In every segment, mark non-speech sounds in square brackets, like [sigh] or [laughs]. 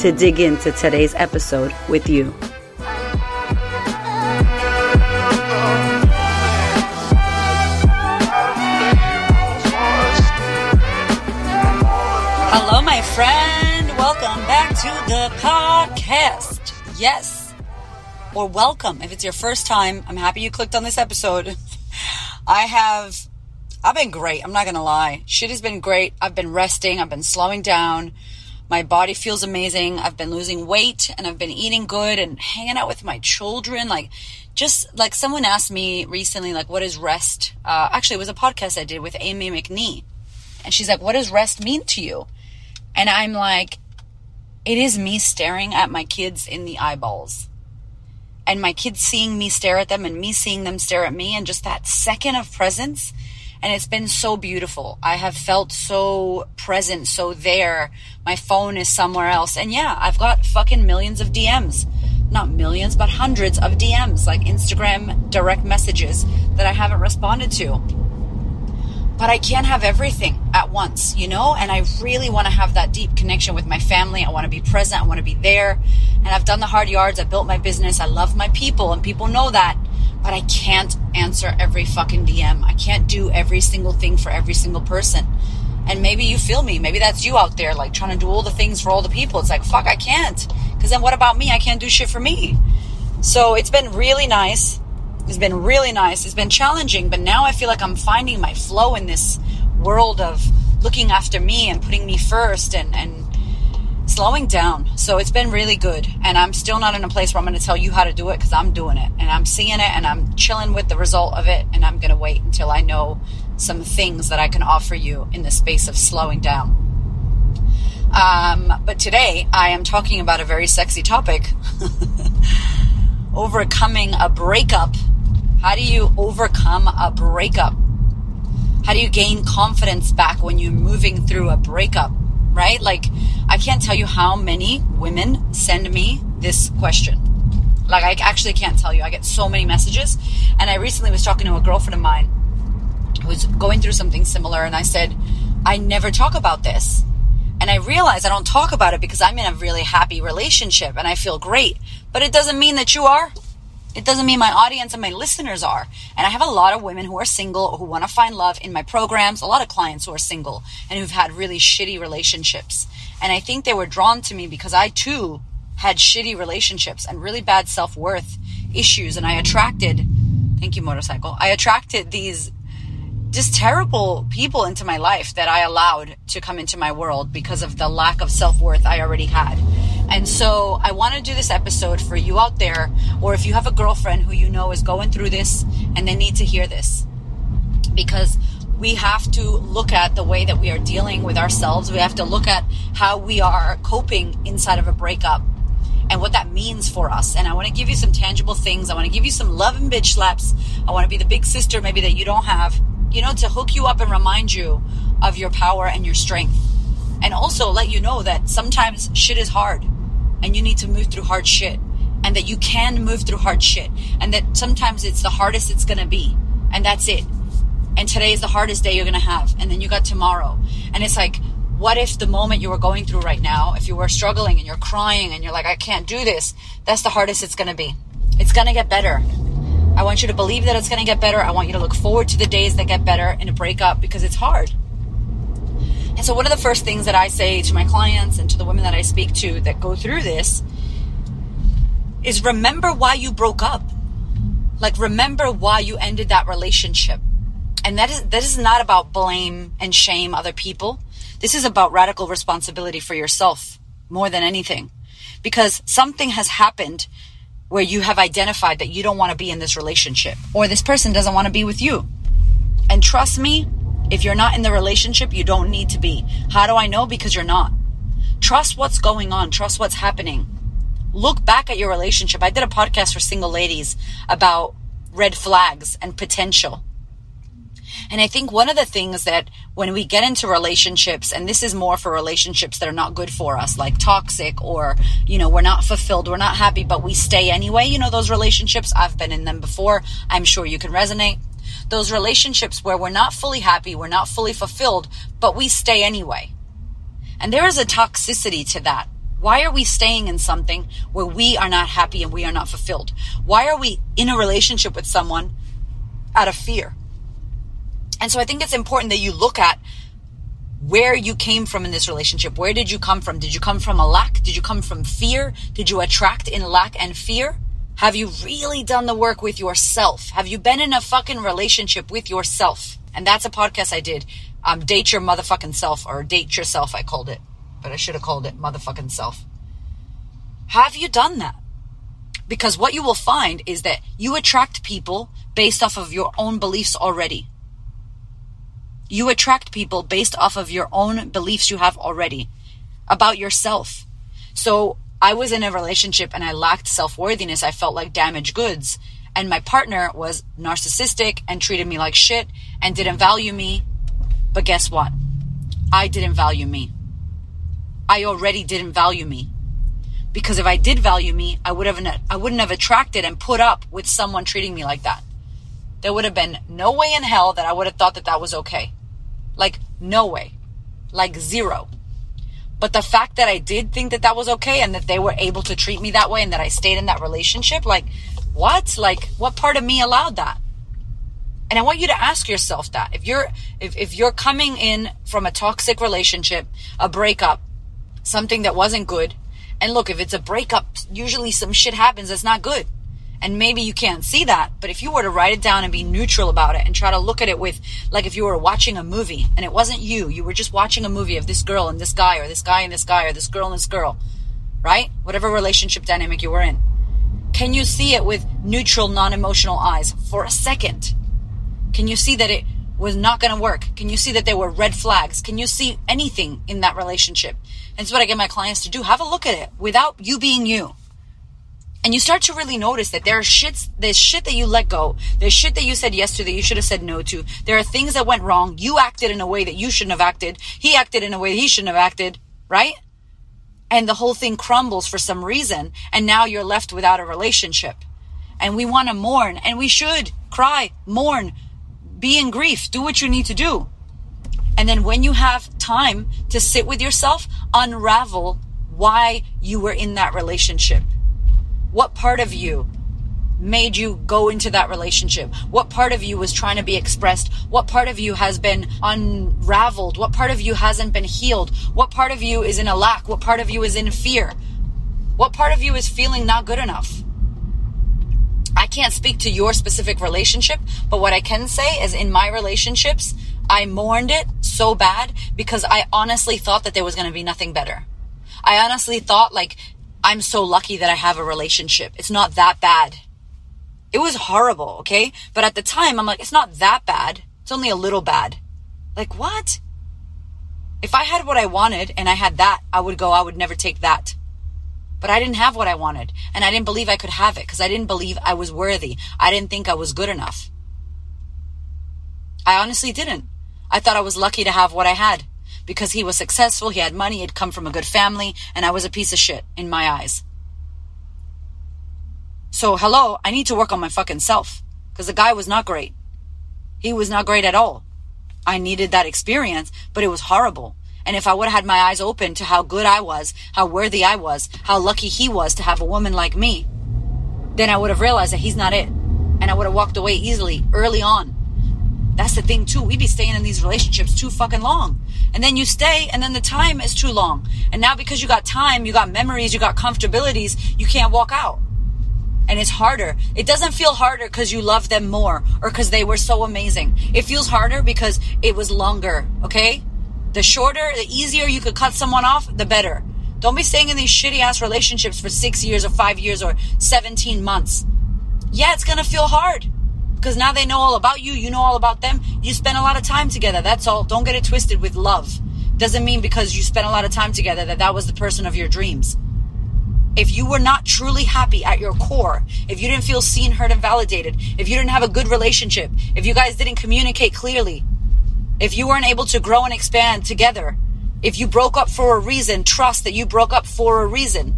to dig into today's episode with you. Hello, my friend. Welcome back to the podcast. Yes. Or welcome. If it's your first time, I'm happy you clicked on this episode. [laughs] I have, I've been great. I'm not going to lie. Shit has been great. I've been resting. I've been slowing down. My body feels amazing. I've been losing weight and I've been eating good and hanging out with my children. Like, just like someone asked me recently, like, what is rest? Uh, actually, it was a podcast I did with Amy McNee. And she's like, what does rest mean to you? And I'm like, it is me staring at my kids in the eyeballs. And my kids seeing me stare at them and me seeing them stare at me and just that second of presence. And it's been so beautiful. I have felt so present, so there. My phone is somewhere else. And yeah, I've got fucking millions of DMs. Not millions, but hundreds of DMs, like Instagram direct messages that I haven't responded to but I can't have everything at once, you know? And I really want to have that deep connection with my family. I want to be present. I want to be there. And I've done the hard yards. I built my business. I love my people and people know that, but I can't answer every fucking DM. I can't do every single thing for every single person. And maybe you feel me. Maybe that's you out there, like trying to do all the things for all the people. It's like, fuck, I can't. Cause then what about me? I can't do shit for me. So it's been really nice it's been really nice. It's been challenging, but now I feel like I'm finding my flow in this world of looking after me and putting me first and, and slowing down. So it's been really good. And I'm still not in a place where I'm going to tell you how to do it because I'm doing it and I'm seeing it and I'm chilling with the result of it. And I'm going to wait until I know some things that I can offer you in the space of slowing down. Um, but today I am talking about a very sexy topic [laughs] overcoming a breakup how do you overcome a breakup? How do you gain confidence back when you're moving through a breakup? Right? Like, I can't tell you how many women send me this question. Like, I actually can't tell you. I get so many messages. And I recently was talking to a girlfriend of mine who's going through something similar. And I said, I never talk about this. And I realize I don't talk about it because I'm in a really happy relationship and I feel great. But it doesn't mean that you are. It doesn't mean my audience and my listeners are. And I have a lot of women who are single who want to find love in my programs, a lot of clients who are single and who've had really shitty relationships. And I think they were drawn to me because I too had shitty relationships and really bad self worth issues. And I attracted, thank you, motorcycle. I attracted these just terrible people into my life that I allowed to come into my world because of the lack of self worth I already had. And so I want to do this episode for you out there, or if you have a girlfriend who you know is going through this and they need to hear this. Because we have to look at the way that we are dealing with ourselves. We have to look at how we are coping inside of a breakup and what that means for us. And I want to give you some tangible things. I want to give you some love and bitch slaps. I want to be the big sister maybe that you don't have, you know, to hook you up and remind you of your power and your strength. And also let you know that sometimes shit is hard and you need to move through hard shit and that you can move through hard shit and that sometimes it's the hardest it's going to be and that's it. And today is the hardest day you're going to have. And then you got tomorrow. And it's like, what if the moment you were going through right now, if you were struggling and you're crying and you're like, I can't do this, that's the hardest it's going to be. It's going to get better. I want you to believe that it's going to get better. I want you to look forward to the days that get better in a breakup because it's hard. And so, one of the first things that I say to my clients and to the women that I speak to that go through this is remember why you broke up. Like, remember why you ended that relationship. And that is, that is not about blame and shame other people. This is about radical responsibility for yourself more than anything. Because something has happened where you have identified that you don't want to be in this relationship or this person doesn't want to be with you. And trust me, if you're not in the relationship, you don't need to be. How do I know? Because you're not. Trust what's going on. Trust what's happening. look back at your relationship. I did a podcast for single ladies about red flags and potential. And I think one of the things that when we get into relationships, and this is more for relationships that are not good for us, like toxic or, you know, we're not fulfilled, we're not happy, but we stay anyway. You know, those relationships, I've been in them before. I'm sure you can resonate. Those relationships where we're not fully happy, we're not fully fulfilled, but we stay anyway. And there is a toxicity to that. Why are we staying in something where we are not happy and we are not fulfilled? Why are we in a relationship with someone out of fear? And so I think it's important that you look at where you came from in this relationship. Where did you come from? Did you come from a lack? Did you come from fear? Did you attract in lack and fear? Have you really done the work with yourself? Have you been in a fucking relationship with yourself? And that's a podcast I did. Um, date your motherfucking self or date yourself, I called it. But I should have called it motherfucking self. Have you done that? Because what you will find is that you attract people based off of your own beliefs already. You attract people based off of your own beliefs you have already about yourself. So I was in a relationship and I lacked self worthiness. I felt like damaged goods. And my partner was narcissistic and treated me like shit and didn't value me. But guess what? I didn't value me. I already didn't value me. Because if I did value me, I would have I wouldn't have attracted and put up with someone treating me like that. There would have been no way in hell that I would have thought that that was okay. Like, no way. Like, zero. But the fact that I did think that that was okay and that they were able to treat me that way and that I stayed in that relationship, like, what? Like, what part of me allowed that? And I want you to ask yourself that. If you're, if, if you're coming in from a toxic relationship, a breakup, something that wasn't good, and look, if it's a breakup, usually some shit happens that's not good. And maybe you can't see that, but if you were to write it down and be neutral about it and try to look at it with, like if you were watching a movie and it wasn't you, you were just watching a movie of this girl and this guy or this guy and this guy or this girl and this girl, right? Whatever relationship dynamic you were in. Can you see it with neutral, non-emotional eyes for a second? Can you see that it was not going to work? Can you see that there were red flags? Can you see anything in that relationship? And it's what I get my clients to do. Have a look at it without you being you and you start to really notice that there are shits, there's shit that you let go. There's shit that you said yes to that you should have said no to. There are things that went wrong. You acted in a way that you shouldn't have acted. He acted in a way he shouldn't have acted, right? And the whole thing crumbles for some reason. And now you're left without a relationship. And we want to mourn and we should cry, mourn, be in grief, do what you need to do. And then when you have time to sit with yourself, unravel why you were in that relationship what part of you made you go into that relationship? What part of you was trying to be expressed? What part of you has been unraveled? What part of you hasn't been healed? What part of you is in a lack? What part of you is in fear? What part of you is feeling not good enough? I can't speak to your specific relationship, but what I can say is in my relationships, I mourned it so bad because I honestly thought that there was going to be nothing better. I honestly thought like I'm so lucky that I have a relationship. It's not that bad. It was horrible, okay? But at the time, I'm like, it's not that bad. It's only a little bad. Like, what? If I had what I wanted and I had that, I would go, I would never take that. But I didn't have what I wanted. And I didn't believe I could have it because I didn't believe I was worthy. I didn't think I was good enough. I honestly didn't. I thought I was lucky to have what I had because he was successful, he had money, he'd come from a good family, and I was a piece of shit in my eyes. So, hello, I need to work on my fucking self because the guy was not great. He was not great at all. I needed that experience, but it was horrible. And if I would have had my eyes open to how good I was, how worthy I was, how lucky he was to have a woman like me, then I would have realized that he's not it. And I would have walked away easily early on. That's the thing too. We be staying in these relationships too fucking long. And then you stay and then the time is too long. And now because you got time, you got memories, you got comfortabilities, you can't walk out. And it's harder. It doesn't feel harder because you love them more or because they were so amazing. It feels harder because it was longer. Okay. The shorter, the easier you could cut someone off, the better. Don't be staying in these shitty ass relationships for six years or five years or 17 months. Yeah, it's to feel hard because now they know all about you, you know all about them. You spend a lot of time together. That's all. Don't get it twisted with love. Doesn't mean because you spent a lot of time together that that was the person of your dreams. if you were not truly happy at your core, if you didn't feel seen, heard, and validated, if you didn't have a good relationship, if you guys didn't communicate clearly, if you weren't able to grow and expand together, if you broke up for a reason, trust that you broke up for a reason.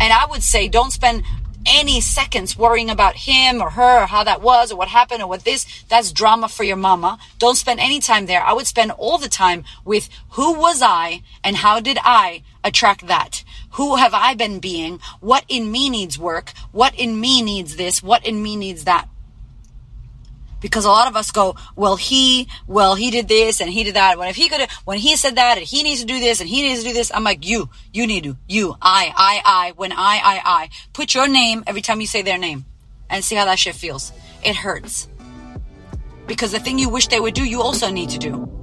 And I would say don't spend any seconds worrying about him or her or how that was or what happened or what this. That's drama for your mama. Don't spend any time there. I would spend all the time with who was I and how did I attract that? Who have I been being? What in me needs work? What in me needs this? What in me needs that? Because a lot of us go, well, he, well, he did this and he did that. When if he could, when he said that and he needs to do this and he needs to do this, I'm like, you, you need to, you, I, I, I, when I, I, I. Put your name every time you say their name and see how that shit feels. It hurts. Because the thing you wish they would do, you also need to do.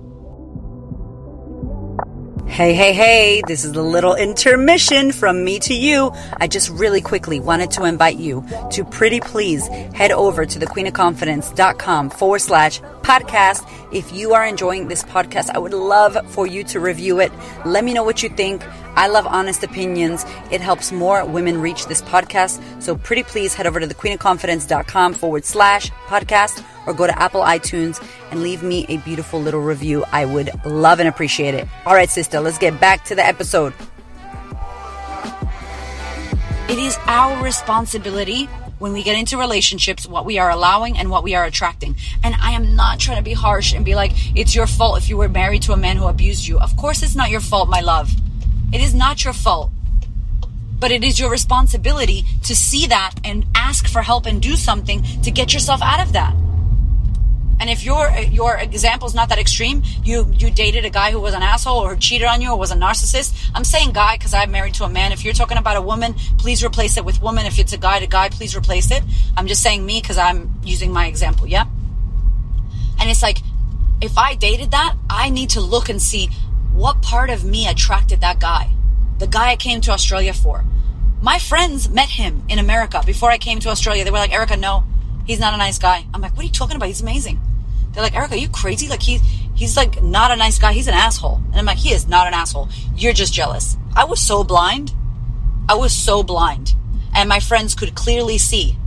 Hey, hey, hey, this is a little intermission from me to you. I just really quickly wanted to invite you to pretty please head over to thequeenofconfidence.com forward slash podcast. If you are enjoying this podcast, I would love for you to review it. Let me know what you think. I love honest opinions. It helps more women reach this podcast. So pretty please head over to thequeenofconfidence.com forward slash podcast or go to Apple iTunes and leave me a beautiful little review. I would love and appreciate it. All right, sister, let's get back to the episode. It is our responsibility when we get into relationships, what we are allowing and what we are attracting. And I am not trying to be harsh and be like, it's your fault if you were married to a man who abused you. Of course, it's not your fault, my love. It is not your fault. But it is your responsibility to see that and ask for help and do something to get yourself out of that. And if your your example is not that extreme, you you dated a guy who was an asshole or cheated on you or was a narcissist. I'm saying guy because I'm married to a man. If you're talking about a woman, please replace it with woman. If it's a guy to guy, please replace it. I'm just saying me because I'm using my example. Yeah. And it's like, if I dated that, I need to look and see what part of me attracted that guy, the guy I came to Australia for. My friends met him in America before I came to Australia. They were like, Erika, no, he's not a nice guy. I'm like, what are you talking about? He's amazing. They're like, Erika, are you crazy? Like he's he's like not a nice guy. He's an asshole. And I'm like, he is not an asshole. You're just jealous. I was so blind. I was so blind. And my friends could clearly see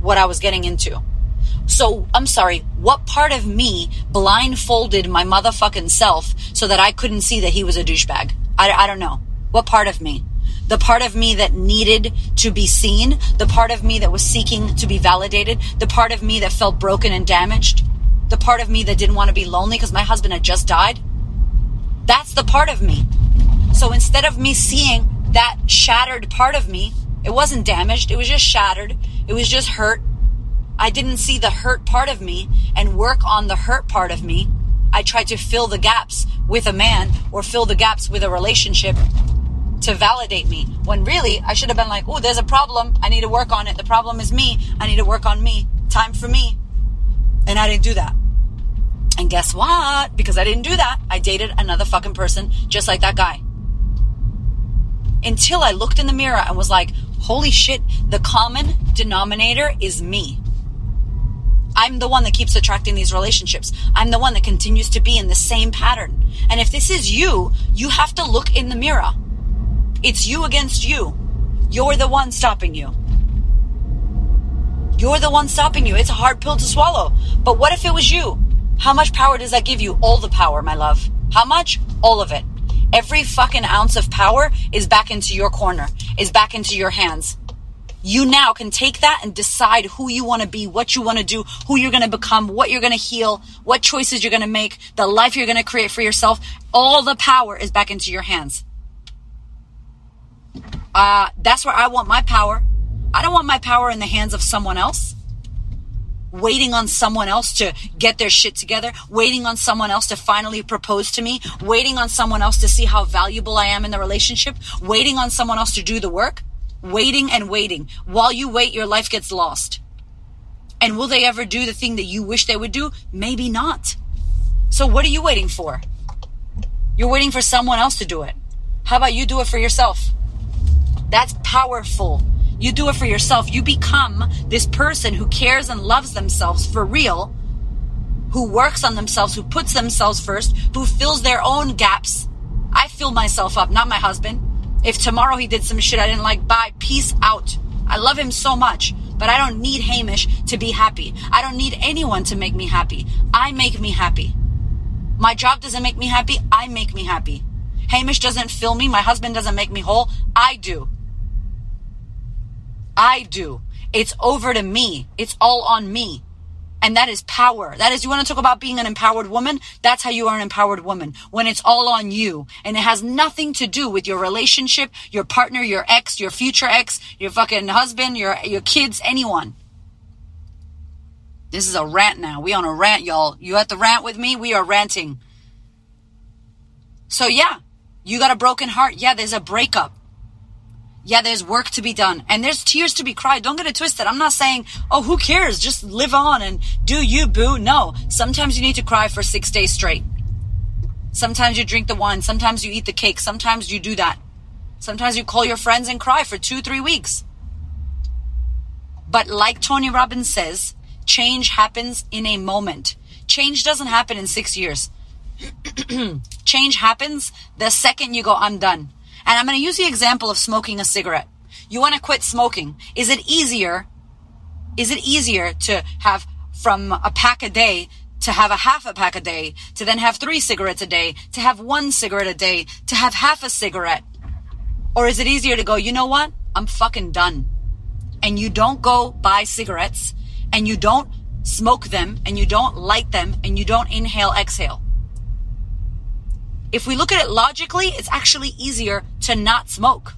what I was getting into. So I'm sorry, what part of me blindfolded my motherfucking self so that I couldn't see that he was a douchebag? I, I don't know. What part of me? the part of me that needed to be seen, the part of me that was seeking to be validated, the part of me that felt broken and damaged, the part of me that didn't want to be lonely because my husband had just died. That's the part of me. So instead of me seeing that shattered part of me, it wasn't damaged, it was just shattered, it was just hurt. I didn't see the hurt part of me and work on the hurt part of me. I tried to fill the gaps with a man or fill the gaps with a relationship to validate me when really I should have been like, oh, there's a problem. I need to work on it. The problem is me. I need to work on me. Time for me. And I didn't do that. And guess what? Because I didn't do that, I dated another fucking person just like that guy. Until I looked in the mirror and was like, holy shit, the common denominator is me. I'm the one that keeps attracting these relationships. I'm the one that continues to be in the same pattern. And if this is you, you have to look in the mirror. It's you against you. You're the one stopping you. You're the one stopping you. It's a hard pill to swallow. But what if it was you? How much power does that give you? All the power, my love. How much? All of it. Every fucking ounce of power is back into your corner, is back into your hands. You now can take that and decide who you want to be, what you want to do, who you're going to become, what you're going to heal, what choices you're going to make, the life you're going to create for yourself. All the power is back into your hands. Uh, that's where I want my power. I don't want my power in the hands of someone else. Waiting on someone else to get their shit together, waiting on someone else to finally propose to me, waiting on someone else to see how valuable I am in the relationship, waiting on someone else to do the work, waiting and waiting. While you wait, your life gets lost. And will they ever do the thing that you wish they would do? Maybe not. So what are you waiting for? You're waiting for someone else to do it. How about you do it for yourself? That's powerful. You do it for yourself. You become this person who cares and loves themselves for real, who works on themselves, who puts themselves first, who fills their own gaps. I fill myself up, not my husband. If tomorrow he did some shit I didn't like, bye, peace out. I love him so much, but I don't need Hamish to be happy. I don't need anyone to make me happy. I make me happy. My job doesn't make me happy. I make me happy. Hamish doesn't fill me. My husband doesn't make me whole. I do. I do. It's over to me. It's all on me. And that is power. That is, you want to talk about being an empowered woman? That's how you are an empowered woman. When it's all on you and it has nothing to do with your relationship, your partner, your ex, your future ex, your fucking husband, your, your kids, anyone. This is a rant now. We on a rant, y'all. You at the rant with me? We are ranting. So yeah, you got a broken heart. Yeah, there's a breakup. Yeah, there's work to be done and there's tears to be cried. Don't get it twisted. I'm not saying, oh, who cares? Just live on and do you, boo. No, sometimes you need to cry for six days straight. Sometimes you drink the wine. Sometimes you eat the cake. Sometimes you do that. Sometimes you call your friends and cry for two, three weeks. But like Tony Robbins says, change happens in a moment. Change doesn't happen in six years. [clears throat] change happens the second you go, I'm done. And I'm going to use the example of smoking a cigarette. You want to quit smoking. Is it easier? Is it easier to have from a pack a day to have a half a pack a day, to then have three cigarettes a day, to have one cigarette a day, to have half a cigarette? Or is it easier to go, you know what? I'm fucking done. And you don't go buy cigarettes and you don't smoke them and you don't light them and you don't inhale, exhale. If we look at it logically, it's actually easier to not smoke.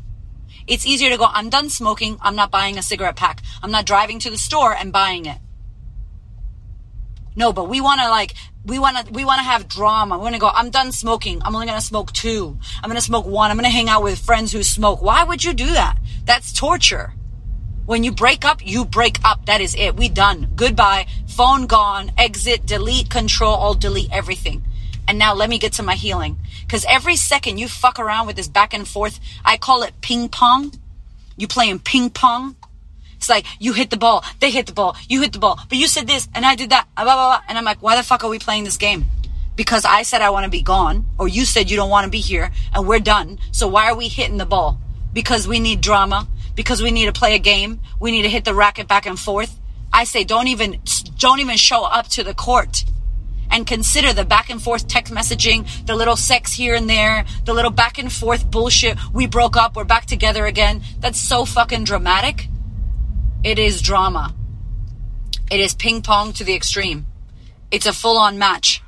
It's easier to go, I'm done smoking. I'm not buying a cigarette pack. I'm not driving to the store and buying it. No, but we want to like, we want to, we want to have drama. We want to go, I'm done smoking. I'm only going to smoke two. I'm going to smoke one. I'm going to hang out with friends who smoke. Why would you do that? That's torture. When you break up, you break up. That is it. We done. Goodbye. Phone gone. Exit, delete, control, all delete everything. And now let me get to my healing. Because every second you fuck around with this back and forth, I call it ping pong. You playing ping pong. It's like you hit the ball, they hit the ball, you hit the ball, but you said this and I did that, blah, blah, blah. And I'm like, why the fuck are we playing this game? Because I said I want to be gone, or you said you don't want to be here, and we're done. So why are we hitting the ball? Because we need drama, because we need to play a game, we need to hit the racket back and forth. I say, don't even, don't even show up to the court and consider the back and forth text messaging, the little sex here and there, the little back and forth bullshit. We broke up, we're back together again. That's so fucking dramatic. It is drama. It is ping pong to the extreme. It's a full on match.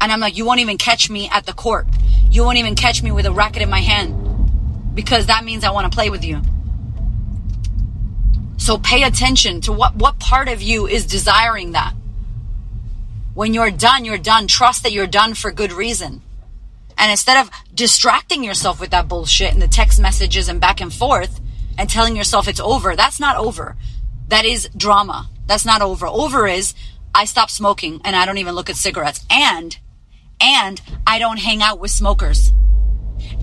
And I'm like, you won't even catch me at the court. You won't even catch me with a racket in my hand because that means I want to play with you. So pay attention to what, what part of you is desiring that. When you're done, you're done. Trust that you're done for good reason. And instead of distracting yourself with that bullshit and the text messages and back and forth and telling yourself it's over, that's not over. That is drama. That's not over. Over is I stop smoking and I don't even look at cigarettes. And, and I don't hang out with smokers.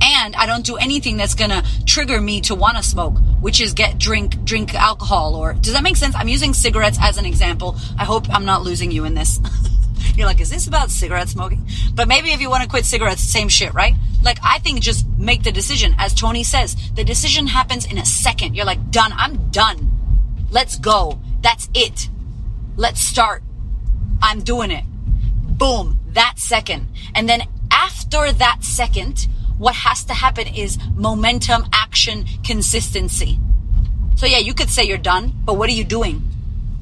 And I don't do anything that's gonna trigger me to wanna smoke, which is get drink, drink alcohol or, does that make sense? I'm using cigarettes as an example. I hope I'm not losing you in this. [laughs] You're like, is this about cigarette smoking? But maybe if you want to quit cigarettes, same shit, right? Like, I think just make the decision. As Tony says, the decision happens in a second. You're like, done. I'm done. Let's go. That's it. Let's start. I'm doing it. Boom. That second. And then after that second, what has to happen is momentum, action, consistency. So yeah, you could say you're done, but what are you doing?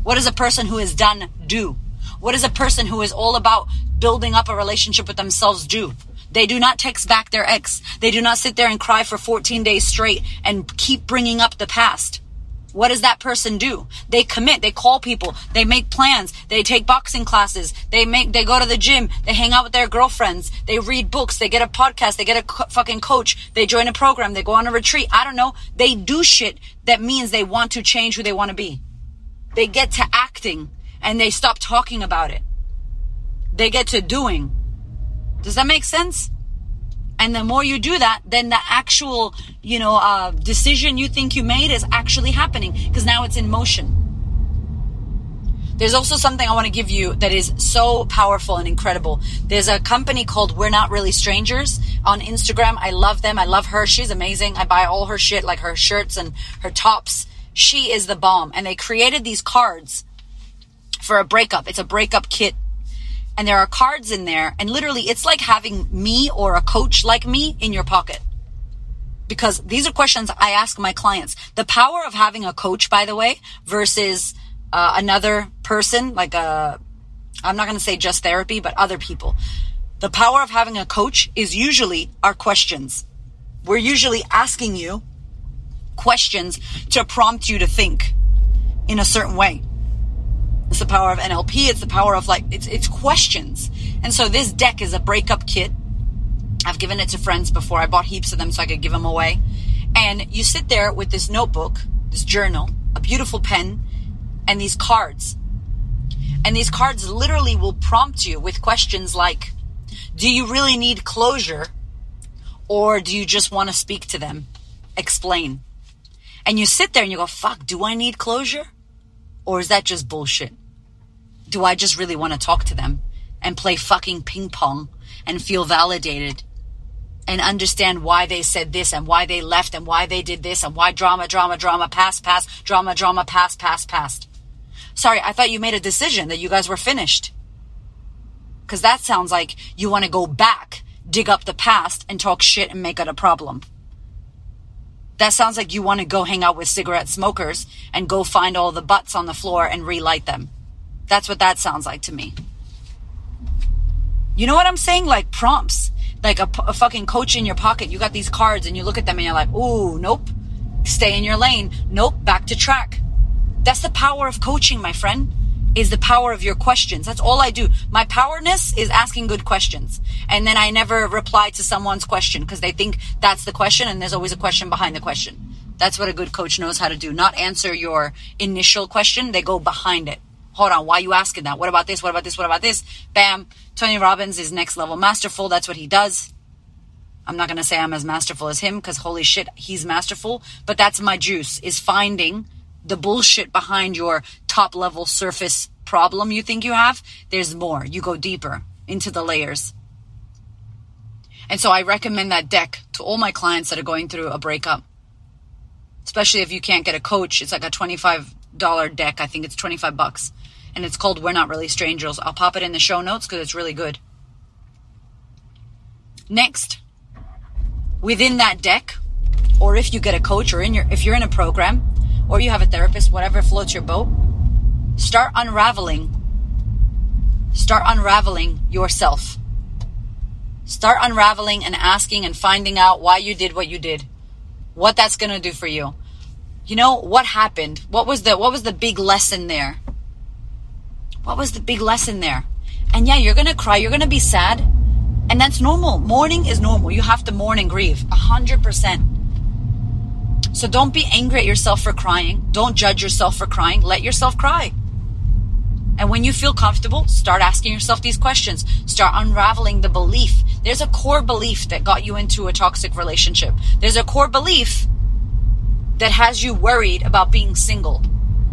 What does a person who is done do? What does a person who is all about building up a relationship with themselves do? They do not text back their ex. They do not sit there and cry for 14 days straight and keep bringing up the past. What does that person do? They commit, they call people, they make plans, they take boxing classes, they make, they go to the gym, they hang out with their girlfriends, they read books, they get a podcast, they get a co- fucking coach, they join a program, they go on a retreat. I don't know. They do shit that means they want to change who they want to be. They get to acting and they stop talking about it. They get to doing. Does that make sense? And the more you do that, then the actual, you know, uh, decision you think you made is actually happening because now it's in motion. There's also something I want to give you that is so powerful and incredible. There's a company called We're Not Really Strangers on Instagram. I love them. I love her. She's amazing. I buy all her shit, like her shirts and her tops. She is the bomb. And they created these cards for a breakup. It's a breakup kit. And there are cards in there. And literally, it's like having me or a coach like me in your pocket because these are questions I ask my clients. The power of having a coach, by the way, versus uh, another person, like a, I'm not going to say just therapy, but other people. The power of having a coach is usually our questions. We're usually asking you questions to prompt you to think in a certain way. It's the power of NLP. It's the power of like, it's, it's questions. And so this deck is a breakup kit. I've given it to friends before. I bought heaps of them so I could give them away. And you sit there with this notebook, this journal, a beautiful pen, and these cards. And these cards literally will prompt you with questions like, do you really need closure? Or do you just want to speak to them? Explain. And you sit there and you go, fuck, do I need closure? Or is that just bullshit? Do I just really want to talk to them and play fucking ping pong and feel validated and understand why they said this and why they left and why they did this and why drama, drama, drama, past, past, drama, drama, past, past, past. Sorry, I thought you made a decision that you guys were finished. Cause that sounds like you want to go back, dig up the past and talk shit and make it a problem. That sounds like you want to go hang out with cigarette smokers and go find all the butts on the floor and relight them. That's what that sounds like to me. You know what I'm saying? Like prompts, like a, a fucking coach in your pocket. You got these cards and you look at them and you're like, ooh, nope. Stay in your lane. Nope. Back to track. That's the power of coaching, my friend, is the power of your questions. That's all I do. My powerness is asking good questions. And then I never reply to someone's question because they think that's the question and there's always a question behind the question. That's what a good coach knows how to do. Not answer your initial question. They go behind it. Hold on. Why are you asking that? What about this? What about this? What about this? Bam. Tony Robbins is next level masterful. That's what he does. I'm not going to say I'm as masterful as him because holy shit, he's masterful. But that's my juice is finding the bullshit behind your top level surface problem you think you have, there's more. You go deeper into the layers. And so I recommend that deck to all my clients that are going through a breakup. Especially if you can't get a coach, it's like a $25 deck. I think it's 25 bucks. And it's called We're Not Really Strangers. I'll pop it in the show notes because it's really good. Next, within that deck, or if you get a coach or in your if you're in a program, or you have a therapist, whatever floats your boat, start unraveling. Start unraveling yourself. Start unraveling and asking and finding out why you did what you did. What that's going to do for you. You know, what happened? What was the what was the big lesson there? What was the big lesson there? And yeah, you're going to cry, you're going to be sad, and that's normal. Mourning is normal. You have to mourn and grieve. A hundred percent. So don't be angry at yourself for crying. Don't judge yourself for crying. Let yourself cry. And when you feel comfortable, start asking yourself these questions. Start unraveling the belief. There's a core belief that got you into a toxic relationship. There's a core belief that has you worried about being single.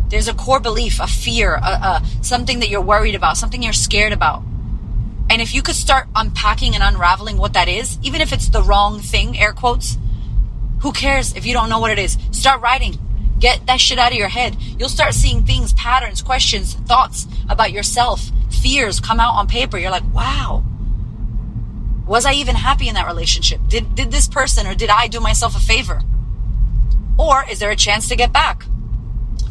There's a core belief, a fear, a, a, something that you're worried about, something you're scared about. And if you could start unpacking and unraveling what that is, even if it's the wrong thing, air quotes, who cares if you don't know what it is? Start writing. Get that shit out of your head. You'll start seeing things, patterns, questions, thoughts about yourself, fears come out on paper. You're like, wow. Was I even happy in that relationship? Did, did this person or did I do myself a favor? Or is there a chance to get back?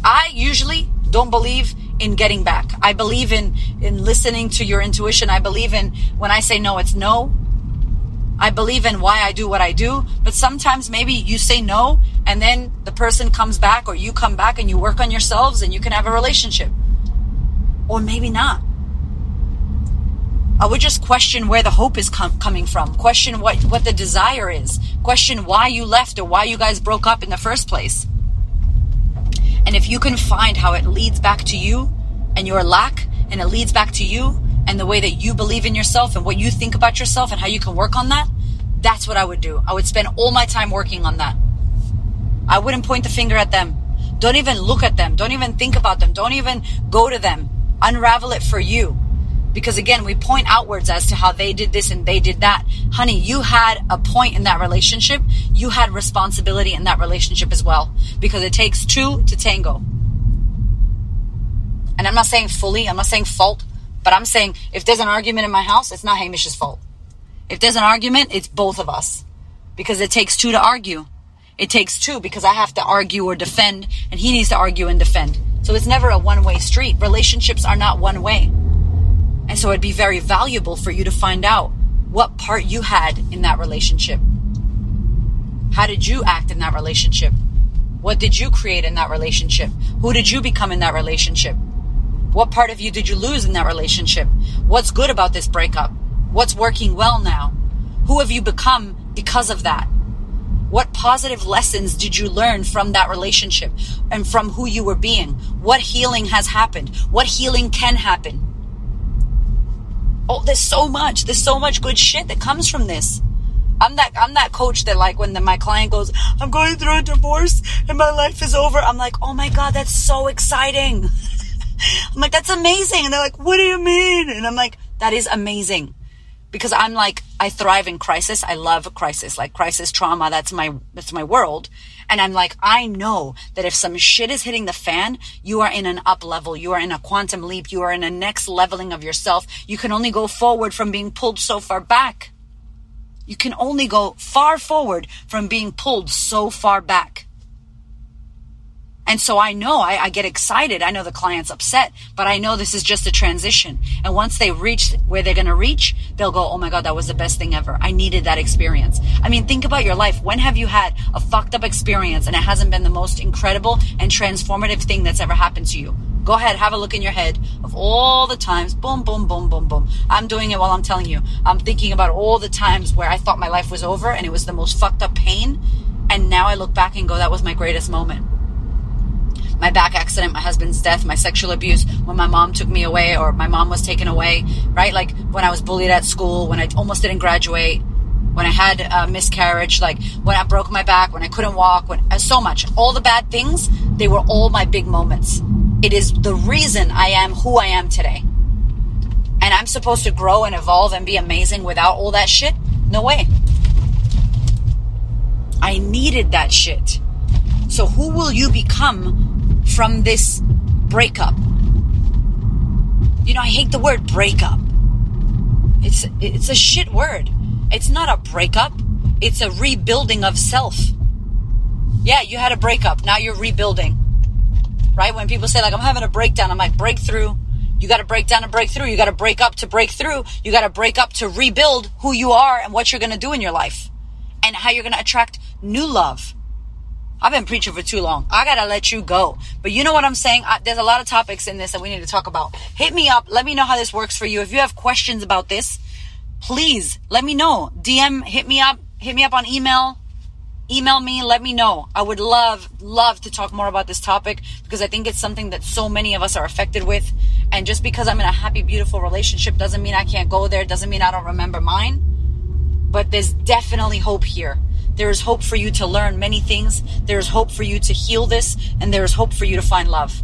I usually don't believe in getting back. I believe in, in listening to your intuition. I believe in when I say no, it's no. I believe in why I do what I do, but sometimes maybe you say no and then the person comes back or you come back and you work on yourselves and you can have a relationship. Or maybe not. I would just question where the hope is com- coming from. Question what, what the desire is. Question why you left or why you guys broke up in the first place. And if you can find how it leads back to you and your lack and it leads back to you and the way that you believe in yourself and what you think about yourself and how you can work on that, that's what I would do. I would spend all my time working on that. I wouldn't point the finger at them. Don't even look at them. Don't even think about them. Don't even go to them. Unravel it for you. Because again, we point outwards as to how they did this and they did that. Honey, you had a point in that relationship. You had responsibility in that relationship as well. Because it takes two to tango. And I'm not saying fully, I'm not saying fault, but I'm saying if there's an argument in my house, it's not Hamish's fault. If there's an argument, it's both of us. Because it takes two to argue. It takes two because I have to argue or defend, and he needs to argue and defend. So it's never a one way street. Relationships are not one way. And so it'd be very valuable for you to find out what part you had in that relationship. How did you act in that relationship? What did you create in that relationship? Who did you become in that relationship? What part of you did you lose in that relationship? What's good about this breakup? What's working well now? Who have you become because of that? What positive lessons did you learn from that relationship and from who you were being? What healing has happened? What healing can happen? Oh, there's so much. There's so much good shit that comes from this. I'm that I'm that coach that like when the, my client goes, I'm going through a divorce and my life is over. I'm like, oh my god, that's so exciting. [laughs] I'm like, that's amazing. And they're like, what do you mean? And I'm like, that is amazing because I'm like I thrive in crisis. I love crisis, like crisis trauma. That's my that's my world. And I'm like I know that if some shit is hitting the fan, you are in an up level. You are in a quantum leap. You are in a next leveling of yourself. You can only go forward from being pulled so far back. You can only go far forward from being pulled so far back. And so I know I, I, get excited. I know the client's upset, but I know this is just a transition. And once they reach where they're going to reach, they'll go, Oh my God, that was the best thing ever. I needed that experience. I mean, think about your life. When have you had a fucked up experience and it hasn't been the most incredible and transformative thing that's ever happened to you? Go ahead, have a look in your head of all the times, boom, boom, boom, boom, boom. I'm doing it while I'm telling you. I'm thinking about all the times where I thought my life was over and it was the most fucked up pain. And now I look back and go, that was my greatest moment my back accident, my husband's death, my sexual abuse, when my mom took me away or my mom was taken away, right? Like when I was bullied at school, when I almost didn't graduate, when I had a miscarriage, like when I broke my back, when I couldn't walk, when uh, so much, all the bad things, they were all my big moments. It is the reason I am who I am today. And I'm supposed to grow and evolve and be amazing without all that shit? No way. I needed that shit. So who will you become from this breakup. You know, I hate the word breakup. It's it's a shit word. It's not a breakup. It's a rebuilding of self. Yeah, you had a breakup. Now you're rebuilding. Right? When people say like I'm having a breakdown, I'm like breakthrough. You got to break down and break through. You got to break up to break through. You got to break up to rebuild who you are and what you're going to do in your life and how you're going to attract new love I've been preaching for too long. I gotta let you go. But you know what I'm saying? I, there's a lot of topics in this that we need to talk about. Hit me up. Let me know how this works for you. If you have questions about this, please let me know. DM, hit me up, hit me up on email. Email me, let me know. I would love, love to talk more about this topic because I think it's something that so many of us are affected with. And just because I'm in a happy, beautiful relationship doesn't mean I can't go there, doesn't mean I don't remember mine. But there's definitely hope here there is hope for you to learn many things. There is hope for you to heal this, and there is hope for you to find love.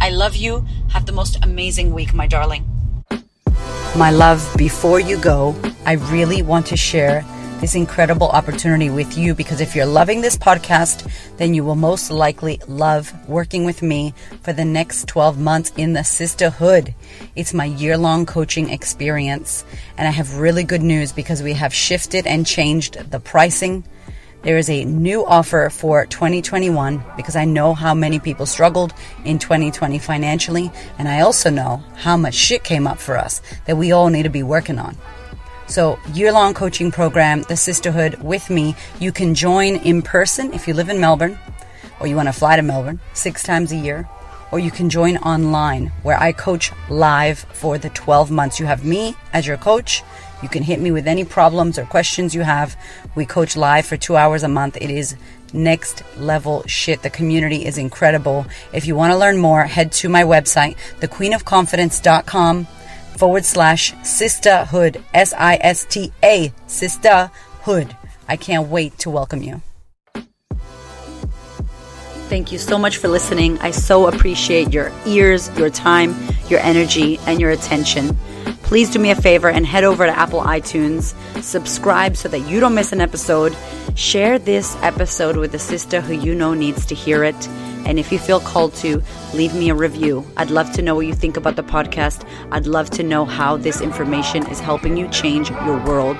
I love you. Have the most amazing week, my darling. My love, before you go, I really want to share this incredible opportunity with you because if you're loving this podcast, then you will most likely love working with me for the next 12 months in the Sistahood. It's my year long coaching experience. And I have really good news because we have shifted and changed the pricing there is a new offer for 2021 because I know how many people struggled in 2020 financially, and I also know how much shit came up for us that we all need to be working on. So, year long coaching program, The Sistahood, with me. You can join in person if you live in Melbourne or you want to fly to Melbourne six times a year, or you can join online where I coach live for the 12 months. You have me as your coach. You can hit me with any problems or questions you have. We coach live for two hours a month. It is next level shit. The community is incredible. If you want to learn more, head to my website, thequeenofconfidence.com forward slash sistahood, S I S T A, sistahood. I can't wait to welcome you. Thank you so much for listening. I so appreciate your ears, your time, your energy, and your attention. Please do me a favor and head over to Apple iTunes, subscribe so that you don't miss an episode. Share this episode with a sister who you know needs to hear it. And if you feel called to, leave me a review. I'd love to know what you think about the podcast. I'd love to know how this information is helping you change your world.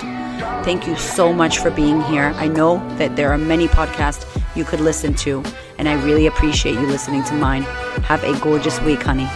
Thank you so much for being here. I know that there are many podcasts you could listen to, and I really appreciate you listening to mine. Have a gorgeous week, honey.